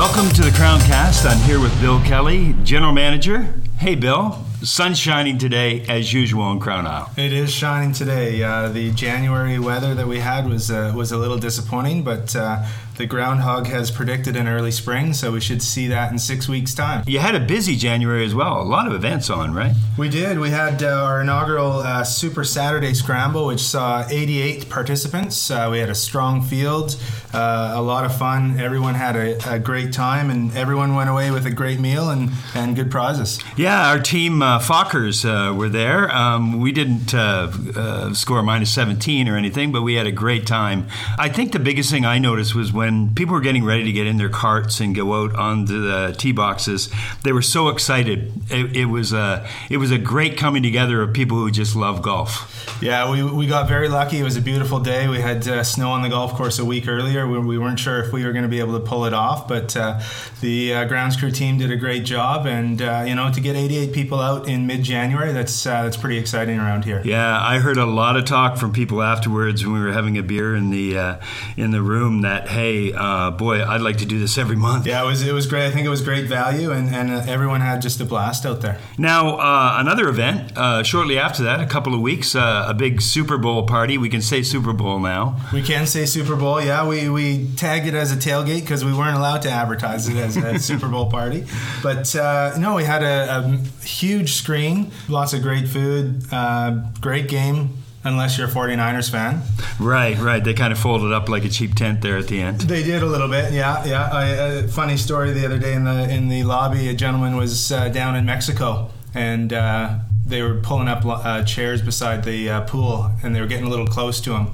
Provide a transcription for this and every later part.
Welcome to the Crown Cast. I'm here with Bill Kelly, General Manager. Hey, Bill. Sun's shining today, as usual, in Crown Isle. It is shining today. Uh, the January weather that we had was uh, was a little disappointing, but uh, the groundhog has predicted an early spring, so we should see that in six weeks' time. You had a busy January as well. A lot of events on, right? We did. We had uh, our inaugural uh, Super Saturday Scramble, which saw 88 participants. Uh, we had a strong field, a lot of fun. Everyone had a, a, great time, and everyone went away with a great meal and, and good prizes. Yeah, our team uh, Fockers uh, were there. Um, we didn't uh, uh, score minus 17 or anything, but we had a great time. I think the biggest thing I noticed was when people were getting ready to get in their carts and go out onto the tee boxes, they were so excited. It, it was a it was a great coming together of people who just love golf. Yeah, we, we got very lucky. It was a beautiful day. We had uh, snow on the golf course a week earlier. We, we weren't sure if we were going to be able to pull it off, but uh, the grounds crew team did a great job. And you know, to get 88 people out in mid-January. That's uh, that's pretty exciting around here. Yeah, I heard a lot of talk from people afterwards when we were having a beer in the uh, in the room that hey, uh, boy, I'd like to do this every month. Yeah, it was it was great. I think it was great value, and and uh, everyone had just a blast out there. Now uh, another event uh, shortly after that, a couple of weeks, a big Super Bowl party. We can say Super Bowl now. We can say Super Bowl. Yeah, we we tagged it as a tailgate because we weren't allowed to advertise it as a Super Bowl party. But no, we had a, a huge huge screen, lots of great food, uh, great game. Unless you're a 49ers fan. Right, right. They kind of folded up like a cheap tent there at the end. They did a little bit, yeah, yeah. I, a funny story the other day in the in the lobby, a gentleman was uh, down in Mexico and uh, they were pulling up uh, chairs beside the uh, pool and they were getting a little close to him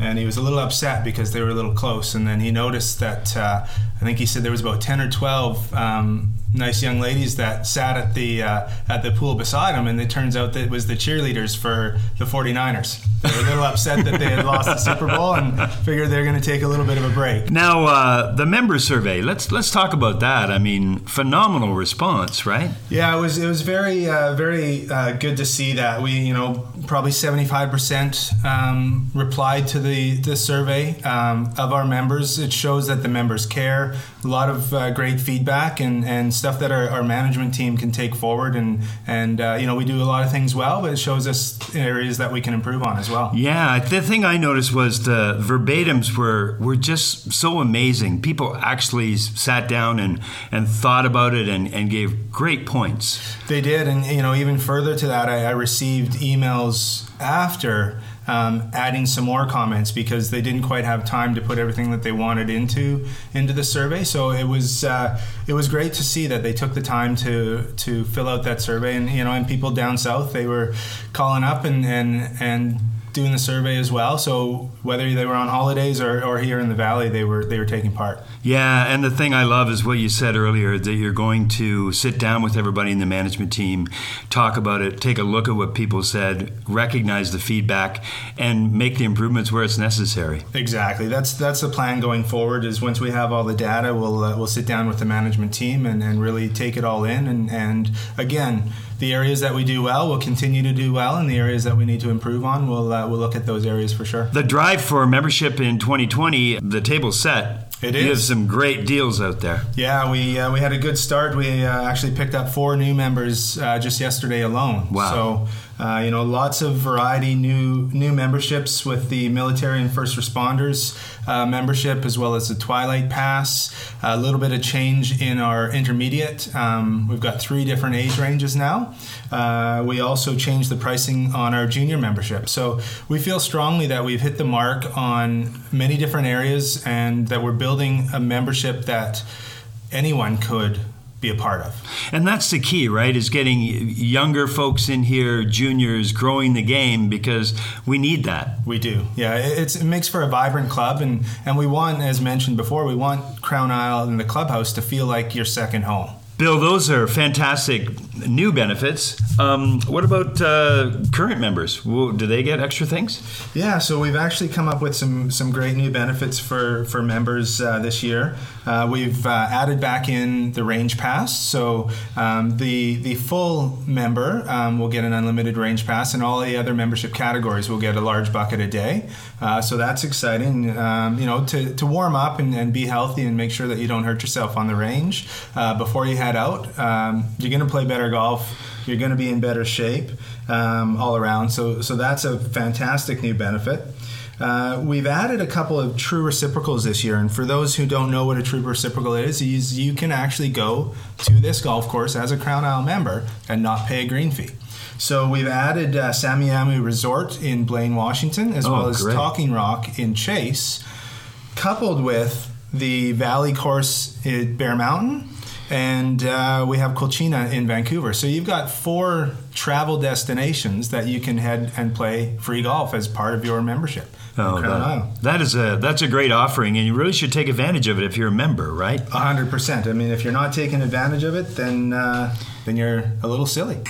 and he was a little upset because they were a little close. And then he noticed that uh, I think he said there was about ten or twelve um, nice young ladies that sat at the uh, at the pool beside him, and it turns out that it was the cheerleaders for the 49ers. They were a little upset that they had lost the Super Bowl and figured they're going to take a little bit of a break. Now, uh, the member survey. Let's let's talk about that. I mean, phenomenal response, right? Yeah, it was it was very uh, very uh, good to see that. We you know probably 75 percent um, replied to the the, the survey um, of our members. It shows that the members care. A lot of uh, great feedback and, and stuff that our, our, management team can take forward. And, and uh, you know, we do a lot of things well, but it shows us areas that we can improve on as well. Yeah, the thing I noticed was the verbatims were, were just so amazing. People actually sat down and, and thought about it and, and gave great points. They did. And, you know, even further to that, I, I received emails after um, adding some more comments because they didn't quite have time to put everything that they wanted into into the survey. So it was uh, it was great to see that they took the time to to fill out that survey, and you know, and people down south they were calling up and and and doing the survey as well. So whether they were on holidays or, or here in the valley, they were they were taking part. Yeah, and the thing I love is what you said earlier that you're going to sit down with everybody in the management team, talk about it, take a look at what people said, recognize the feedback, and make the improvements where it's necessary. Exactly. That's that's the plan going forward. Is once we have all the data, we'll uh, we'll sit down with the management team and, and really take it all in. And and again the areas that we do well, we'll continue to do well, and the areas that we need to improve on, we'll uh, we'll look at those areas for sure. The drive for membership in 2020, the table's set. It is. You have some great deals out there. Yeah, we uh, we had a good start. We uh, actually picked up four new members uh, just yesterday alone. Wow. So uh, you know, lots of variety, new new memberships with the military and first responders uh, membership, as well as the Twilight Pass. A little bit of change in our intermediate. Um, we've got three different age ranges now. Uh, we also changed the pricing on our junior membership. So we feel strongly that we've hit the mark on many different areas, and that we're building a membership that anyone could be a part of. And that's the key, right? Is getting younger folks in here, juniors, growing the game because we need that. We do. Yeah, it makes for a vibrant club, and and we want, as mentioned before, we want Crown Isle and the clubhouse to feel like your second home. Bill, those are fantastic new benefits. Um, what about uh, current members? Do they get extra things? Yeah, so we've actually come up with some some great new benefits for for members uh, this year. Uh, we've uh, added back in the range pass, so um, the the full member um, will get an unlimited range pass, and all the other membership categories will get a large bucket a day. Uh, so that's exciting. Um, you know, to, to warm up and, and, be healthy and make sure that you don't hurt yourself on the range uh, before you head out. Um, you're going to play better golf. You're going to be in better shape um, all around. So so that's a fantastic new benefit. Uh, we've added a couple of true reciprocals this year, and for those who don't know what a true reciprocal is, is you can actually go to this golf course as a Crown Isle member and not pay a green fee. So we've added uh, Semiahmoo Resort in Blaine, Washington, as oh, well as great. Talking Rock in Chase, coupled with the Valley Course at Bear Mountain, and uh, we have Quilchena in Vancouver. So you've got four travel destinations that you can head and play free golf as part of your membership. Oh, that, that is a that's a great offering, and you really should take advantage of it if you're a member, right? hundred percent. I mean, if you're not taking advantage of it, then uh, then you're a little silly.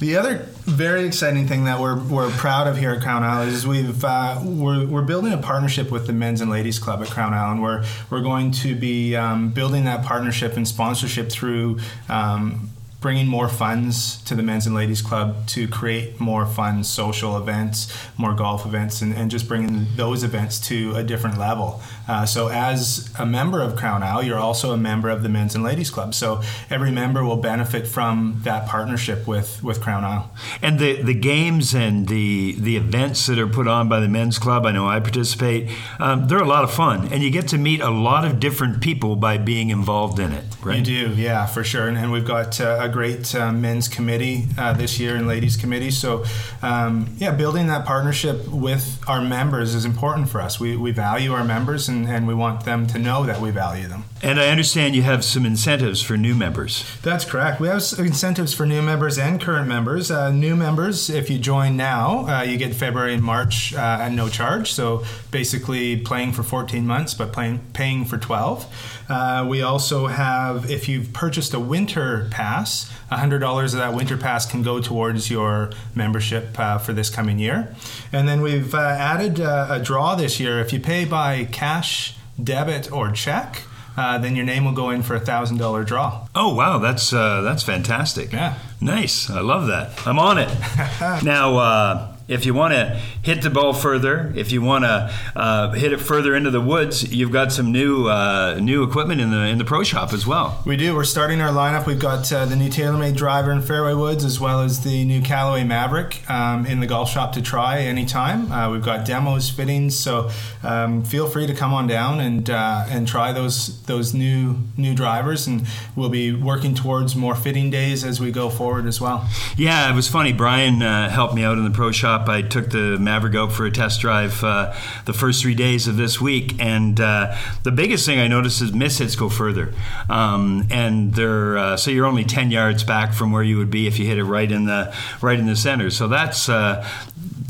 the other very exciting thing that we're, we're proud of here at Crown Isle is we've uh, we're, we're building a partnership with the Men's and Ladies Club at Crown Isle. We're we're going to be um, building that partnership and sponsorship through. Um, bringing more funds to the men's and ladies club to create more fun social events more golf events and, and just bringing those events to a different level. Uh, so as a member of crown isle you're also a member of the men's and ladies club. So every member will benefit from that partnership with with crown isle. And the the games and the the events that are put on by the men's club i know i participate um, they're a lot of fun. And you get to meet a lot of different people by being involved in it right you do yeah for sure and, and we've got uh, great uh, men's committee uh, this year and ladies committee. So, um, yeah, building that partnership with our members is important for us. We, we value our members and, and we want them to know that we value them. And I understand you have some incentives for new members. That's correct. We have incentives for new members and current members. Uh, new members, if you join now, uh, you get February and March uh, at no charge. So basically playing for 14 months, but playing, paying for 12. Uh, we also have, if you've purchased a winter pass, $100 of that winter pass can go towards your membership uh, for this coming year. And then we've uh, added uh, a draw this year. If you pay by cash, debit, or check, uh, then your name will go in for a thousand dollar draw. Oh wow, that's uh, that's fantastic. Yeah, nice. I love that. I'm on it now. If you want to hit the ball further, if you want to uh, hit it further into the woods, you've got some new uh, new equipment in the in the pro shop as well. We do. We're starting our lineup. We've got uh, the new TaylorMade driver in fairway woods, as well as the new Callaway Maverick um, in the golf shop to try anytime. Uh, we've got demos, fittings, so um, feel free to come on down and uh, and try those those new new drivers, and we'll be working towards more fitting days as we go forward as well. Yeah, it was funny. Brian uh, helped me out in the pro shop I took the Maverick out for a test drive uh, the first three days of this week, and uh, the biggest thing I noticed is miss hits go further, um, and they're uh, so you're only ten yards back from where you would be if you hit it right in the right in the center. So that's uh,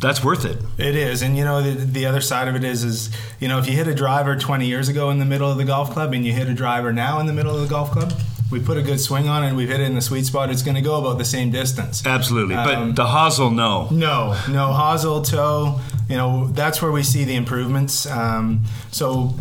that's worth it. It is, and you know the, the other side of it is is you know if you hit a driver 20 years ago in the middle of the golf club and you hit a driver now in the middle of the golf club, we put a good swing on it and we've hit it in the sweet spot, it's going to go about the same distance. Absolutely. But um, the hosel, no. No, no. Hosel, toe, you know, that's where we see the improvements. Um, so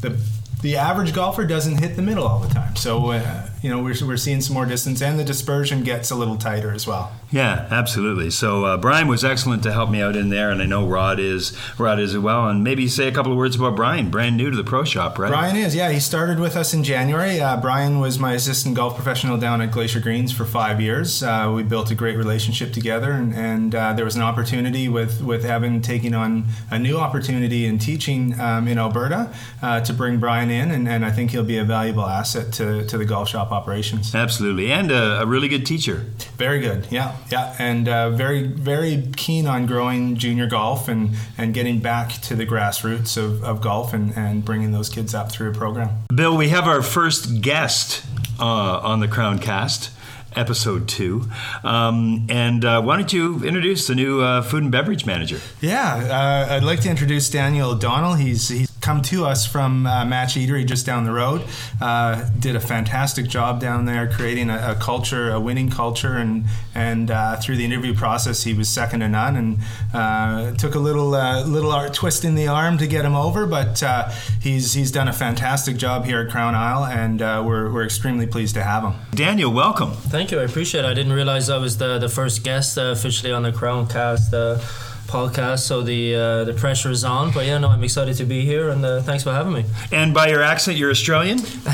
the the average golfer doesn't hit the middle all the time. So, uh, you know, we're, we're seeing some more distance and the dispersion gets a little tighter as well. Yeah, absolutely. So uh, Brian was excellent to help me out in there, and I know Rod is Rod is as well. And maybe say a couple of words about Brian, brand new to the pro shop, right? Brian is, yeah. He started with us in January. Uh, Brian was my assistant golf professional down at Glacier Greens for five years. Uh, we built a great relationship together, and, and uh, there was an opportunity with with Evan taking on a new opportunity in teaching um, in Alberta uh, to bring Brian in, and, and, I think he'll be a valuable asset to, to the golf shop operations. Absolutely, and a, a really good teacher. Very good, yeah yeah, and uh, very very keen on growing junior golf and and getting back to the grassroots of, of golf and, and bringing those kids up through a program. Bill, we have our first guest uh, on the Crown Cast episode two. Um, and uh, why don't you introduce the new uh, food and beverage manager? Yeah, uh, I'd like to introduce Daniel O'Donnell. He's, he's come to us from uh, Match Eatery just down the road. Uh, did a fantastic job down there creating a, a culture, a winning culture, and and uh, through the interview process, he was second to none. And uh, took a little uh, little art twist in the arm to get him over, but uh, he's he's done a fantastic job here at Crown Isle, and we're we're extremely pleased to have him. Daniel, welcome. Thank you. I appreciate it. I didn't realize I was the the first guest officially on the Crown Cast podcast, so the uh, the pressure is on. But yeah, no, I'm excited to be here, and uh, thanks for having me. And by your accent, you're Australian.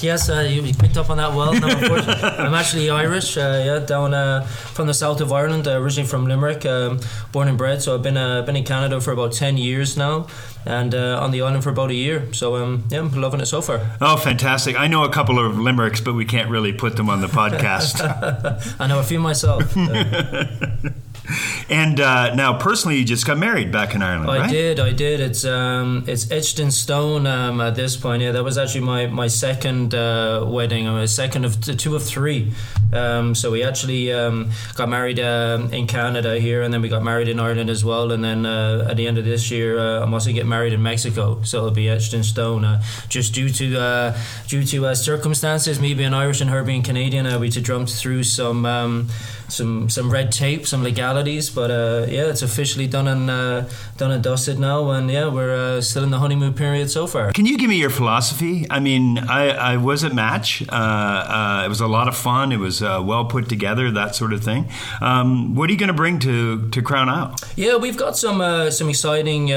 yes, uh, you picked up on that well. No, I'm actually Irish. Uh, yeah, down uh, from the south of Ireland, uh, originally from Limerick, um, born and bred. So I've been been in Canada for about ten years now. And on the island for about a year, so um, yeah, I'm loving it so far. Oh, fantastic! I know a couple of limericks, but we can't really put them on the podcast. I know a few myself. And uh, now, personally, you just got married back in Ireland. I right? did. I did. It's um, it's etched in stone um, at this point. Yeah, that was actually my my second uh, wedding. I was second of two of three. Um, so we actually um, got married uh, in Canada here, and then we got married in Ireland as well. And then uh, at the end of this year, uh, I'm also getting married in Mexico. So it'll be etched in stone, uh, just due to due to circumstances. Me being Irish and her being Canadian, we to jump through some. Um, some some red tape, some legalities, but uh, yeah, it's officially done and uh, done and dusted now, and yeah, we're uh, still in the honeymoon period so far. Can you give me your philosophy? I mean, I, I was at Match. Uh, uh, it was a lot of fun. It was uh, well put together, that sort of thing. Um, what are you going to bring to to Crown Isle? Yeah, we've got some some exciting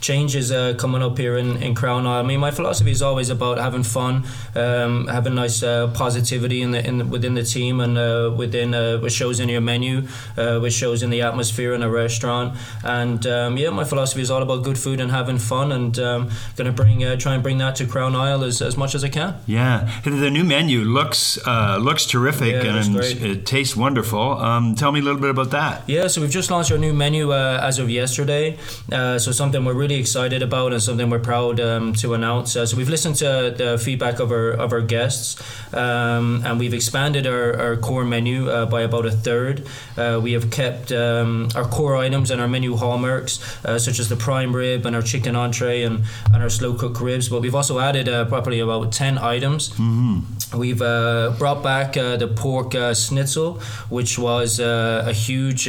changes coming up here in, in Crown Isle. I mean, my philosophy is always about having fun, um, having nice positivity in the, in the, within the team and within which shows in your menu, uh, which shows in the atmosphere in a restaurant. And um, yeah, my philosophy is all about good food and having fun, and um, going to bring uh, try and bring that to Crown Isle as, as much as I can. Yeah, the new menu looks uh, looks terrific yeah, and it tastes wonderful. Um, tell me a little bit about that. Yeah, so we've just launched our new menu uh, as of yesterday. Uh, so something we're really excited about and something we're proud um, to announce. Uh, so we've listened to the feedback of our of our guests, um, and we've expanded our, our core menu by about a third. Uh, we have kept um, our core items and our menu hallmarks, uh, such as the prime rib and our chicken entree and, and our slow cooked ribs. But we've also added uh, probably about 10 items. Mm-hmm. We've uh, brought back uh, the pork uh, schnitzel, which was a huge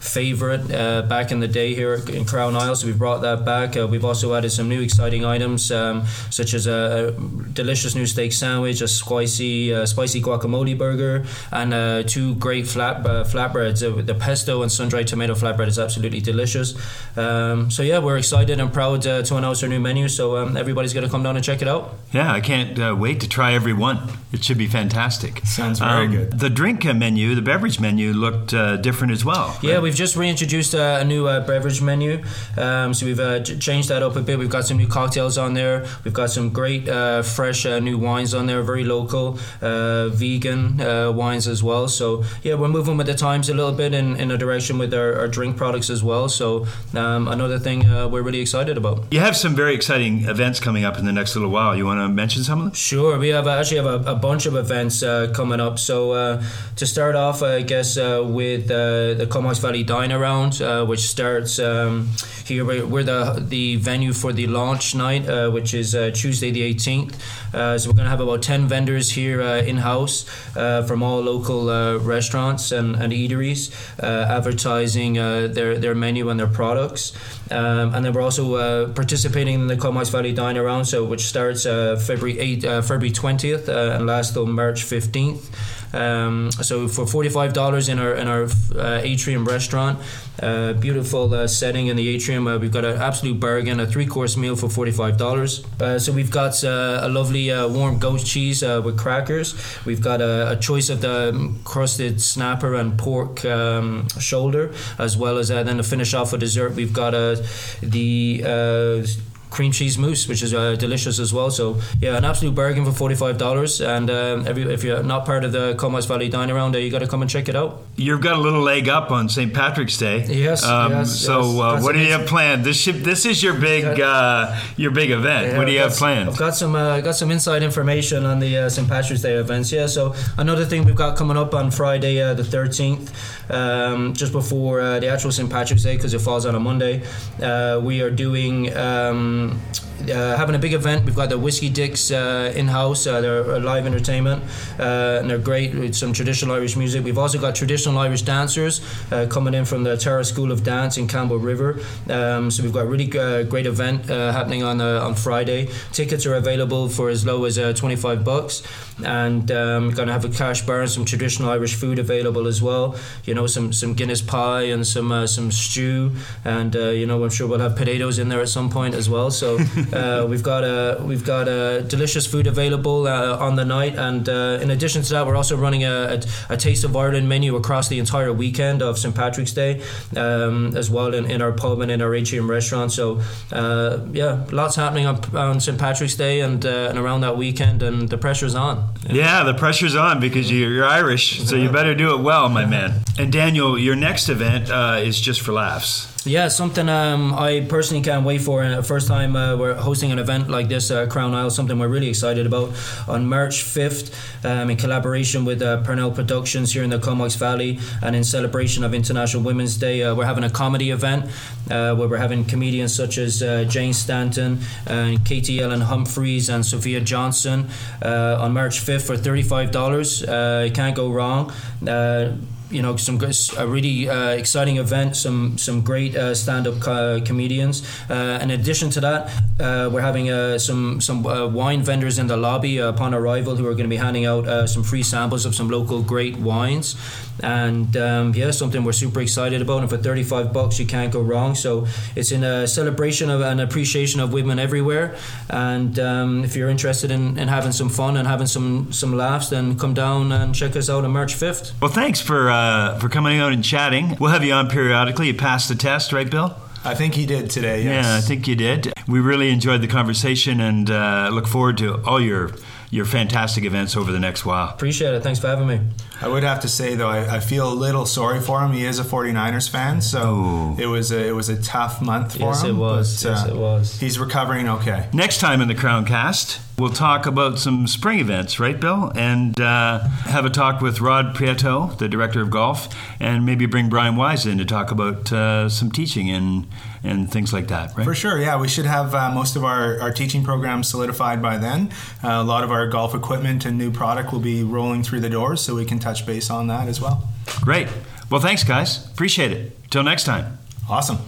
favorite back in the day here in Crown Isle. So we've brought that back. we've also added some new exciting items, um, such as a, a, delicious new steak sandwich, a spicy, spicy guacamole burger, and two great flat uh, flatbreads. Uh, the pesto and sun dried tomato flatbread is absolutely delicious. Um, so yeah, we're excited and proud uh, to announce our new menu. So um, everybody's going to come down and check it out. Yeah, I can't uh, wait to try every one. It should be fantastic. Sounds very um, good. The drink menu, the beverage menu, looked uh, different as well. Yeah, we've just reintroduced uh, a new beverage menu. Um, so we've changed that up a bit. We've got some new cocktails on there. We've got some great fresh new wines on there, very local, vegan wines as well. So yeah, we're moving with the times a little bit in, in a direction with our, our drink products as well. So um, another thing uh, we're really excited about. You have some very exciting events coming up in the next little while. You want to mention some of them? Sure. We have uh, actually have a, a bunch of events uh, coming up. So uh, to start off, I guess uh, with uh, the Comox Valley Dine Around, which starts um, here. We're the the venue for the launch night, which is Tuesday the 18th. so we're going to have about 10 vendors here in house from all local restaurants and, and eateries uh, advertising uh, their, their menu and their products. Um, and then we're also uh, participating in the Comox Valley Dine Around, so which starts February 8, February 20th and lasts till March 15th. Um, so for forty five dollars in our in our uh, atrium restaurant, uh, beautiful uh, setting in the atrium. Uh, we've got an absolute bargain, a three course meal for forty five dollars. Uh, so we've got uh, a lovely warm goat cheese with crackers. We've got a, a, choice of the crusted snapper and pork um, shoulder, as well as then to finish off with dessert, we've got the cream cheese mousse, which is uh, delicious as well. So yeah, an absolute bargain for forty five dollars. And um, every, if you're not part of the Comox Valley Dine Around, there, you got to come and check it out. You've got a little leg up on St. Patrick's Day. Yes. Um, yes so yes. Uh, what do you have planned? This ship, this is your big uh, your big event. Yeah, what do you have planned? I've got some uh, got some inside information on the uh, St. Patrick's Day events. Yeah. So another thing we've got coming up on Friday uh, the thirteenth, um, just before the actual St. Patrick's Day because it falls on a Monday. we are doing. Um, um, uh, having a big event. We've got the Whiskey Dicks uh, in house. Uh, they're live entertainment, uh, and they're great with some traditional Irish music. We've also got traditional Irish dancers uh, coming in from the Tara School of Dance in Campbell River. Um, so we've got a really great event happening on on Friday. Tickets are available for as low as uh, 25 bucks, and um, we're going to have a cash bar and some traditional Irish food available as well. You know, some some Guinness pie and some some stew, and you know, I'm sure we'll have potatoes in there at some point as well. So uh, we've got a we've got a delicious food available uh, on the night, and uh, in addition to that, we're also running a, a, a taste of Ireland menu across the entire weekend of St Patrick's Day, um, as well in, in our pub and in our atrium restaurant. So uh, yeah, lots happening on, on St Patrick's Day and uh, and around that weekend, and the pressure's on. Yeah, the pressure's on because you're, you're Irish, so you better do it well, my man. And Daniel, your next event uh, is just for laughs. Yeah, something um, I personally can't wait for. And the first time uh, we're hosting an event like this, uh, Crown Isle, something we're really excited about. On March 5th, um, in collaboration with uh, Purnell Productions here in the Comox Valley, and in celebration of International Women's Day, uh, we're having a comedy event uh, where we're having comedians such as uh, Jane Stanton, and Katie Ellen Humphreys, and Sophia Johnson uh, on March 5th for $35. Uh, you can't go wrong. Uh, you know some a really uh, exciting event some some great uh, stand-up co- comedians. Uh, in addition to that uh, we're having uh, some some uh, wine vendors in the lobby uh, upon arrival who are going to be handing out uh, some free samples of some local great wines. And um, yeah something we're super excited about. And for 35 bucks you can't go wrong. So it's in a celebration of an appreciation of women everywhere. And um, if you're interested in, in having some fun and having some some laughs then come down and check us out on March 5th Well, thanks for uh, for coming out and chatting. We'll have you on periodically. You passed the test, right, Bill? I think he did today. Yes. Yeah, I think you did. We really enjoyed the conversation and uh, look forward to all your your fantastic events over the next while. appreciate it thanks for having me I would have to say though, I, I feel a little sorry for him. He is a 49ers fan, so Ooh. it was a, it was a tough month for Yes, him. it was. but, uh, Yes, it was. He's recovering okay. Next time in the Crown Cast, we'll talk about some spring events, right, Bill? And uh, have a talk with Rod Prieto, the director of golf, and maybe bring Brian Wise in to talk about uh, some teaching and and things like that, right? For sure, yeah. We should have uh, most of our, our teaching programs solidified by then. Uh, a lot of our golf equipment and new product will be rolling through the doors, so we can touch base on that as well. Great. Well, thanks, guys. Appreciate it. Till next time. Awesome.